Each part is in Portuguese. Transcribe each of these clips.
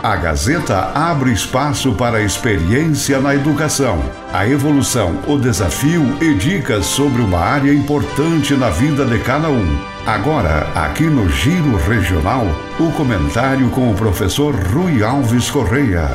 A Gazeta abre espaço para a experiência na educação, a evolução, o desafio e dicas sobre uma área importante na vida de cada um. Agora, aqui no Giro Regional, o comentário com o professor Rui Alves Correia.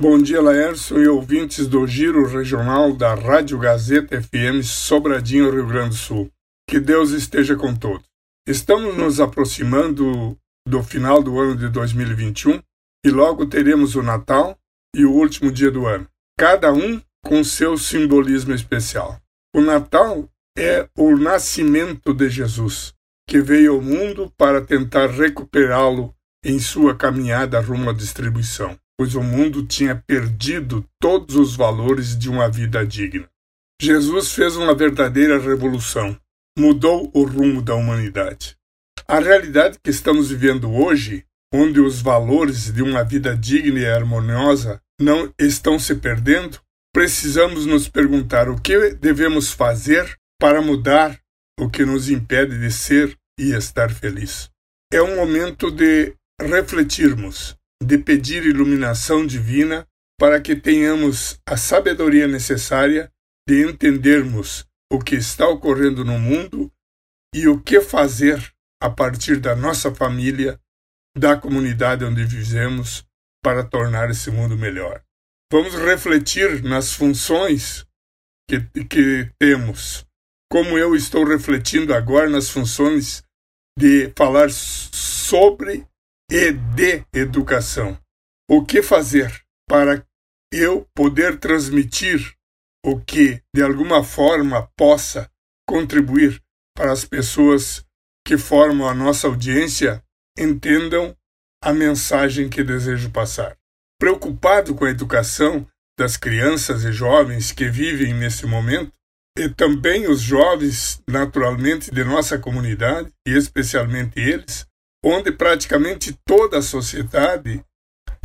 Bom dia, Laércio e ouvintes do Giro Regional da Rádio Gazeta FM Sobradinho, Rio Grande do Sul. Que Deus esteja com todos. Estamos nos aproximando do final do ano de 2021 e logo teremos o Natal e o último dia do ano, cada um com seu simbolismo especial. O Natal é o nascimento de Jesus, que veio ao mundo para tentar recuperá-lo em sua caminhada rumo à distribuição, pois o mundo tinha perdido todos os valores de uma vida digna. Jesus fez uma verdadeira revolução, mudou o rumo da humanidade. A realidade que estamos vivendo hoje, onde os valores de uma vida digna e harmoniosa não estão se perdendo, precisamos nos perguntar o que devemos fazer para mudar o que nos impede de ser e estar feliz. É um momento de refletirmos, de pedir iluminação divina para que tenhamos a sabedoria necessária de entendermos o que está ocorrendo no mundo e o que fazer a partir da nossa família, da comunidade onde vivemos, para tornar esse mundo melhor. Vamos refletir nas funções que, que temos, como eu estou refletindo agora nas funções de falar sobre e de educação. O que fazer para eu poder transmitir o que, de alguma forma, possa contribuir para as pessoas que formam a nossa audiência entendam a mensagem que desejo passar. Preocupado com a educação das crianças e jovens que vivem nesse momento, e também os jovens, naturalmente, de nossa comunidade, e especialmente eles, onde praticamente toda a sociedade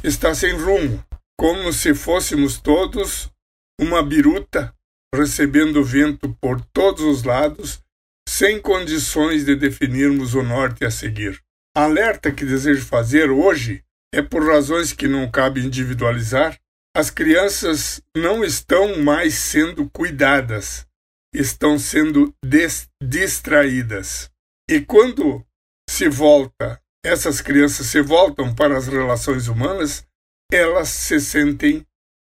está sem rumo, como se fôssemos todos uma biruta recebendo vento por todos os lados sem condições de definirmos o norte a seguir. Alerta que desejo fazer hoje é por razões que não cabe individualizar. As crianças não estão mais sendo cuidadas, estão sendo distraídas. E quando se volta, essas crianças se voltam para as relações humanas, elas se sentem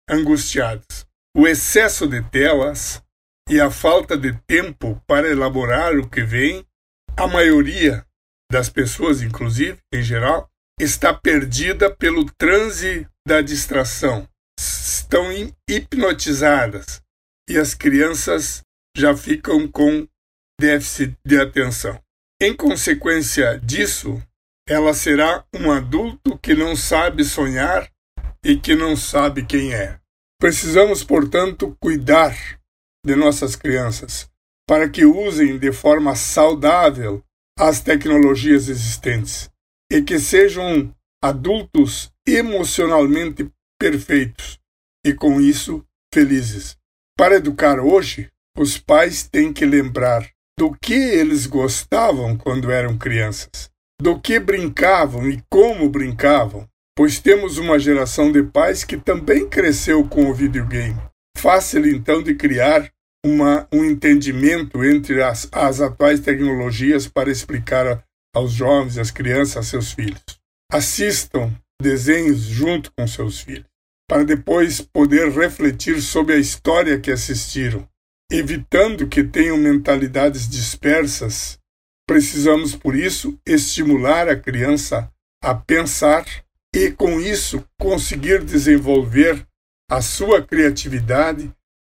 angustiadas. O excesso de telas, e a falta de tempo para elaborar o que vem, a maioria das pessoas, inclusive, em geral, está perdida pelo transe da distração. Estão hipnotizadas e as crianças já ficam com déficit de atenção. Em consequência disso, ela será um adulto que não sabe sonhar e que não sabe quem é. Precisamos, portanto, cuidar de nossas crianças, para que usem de forma saudável as tecnologias existentes e que sejam adultos emocionalmente perfeitos e, com isso, felizes. Para educar hoje, os pais têm que lembrar do que eles gostavam quando eram crianças, do que brincavam e como brincavam, pois temos uma geração de pais que também cresceu com o videogame. Fácil então de criar uma, um entendimento entre as, as atuais tecnologias para explicar aos jovens, às crianças, a seus filhos. Assistam desenhos junto com seus filhos, para depois poder refletir sobre a história que assistiram. Evitando que tenham mentalidades dispersas, precisamos, por isso, estimular a criança a pensar e, com isso, conseguir desenvolver a sua criatividade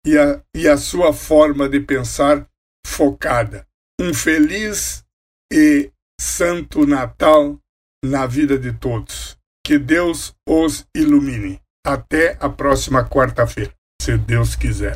e a, e a sua forma de pensar focada. Um feliz e santo Natal na vida de todos. Que Deus os ilumine. Até a próxima quarta-feira, se Deus quiser.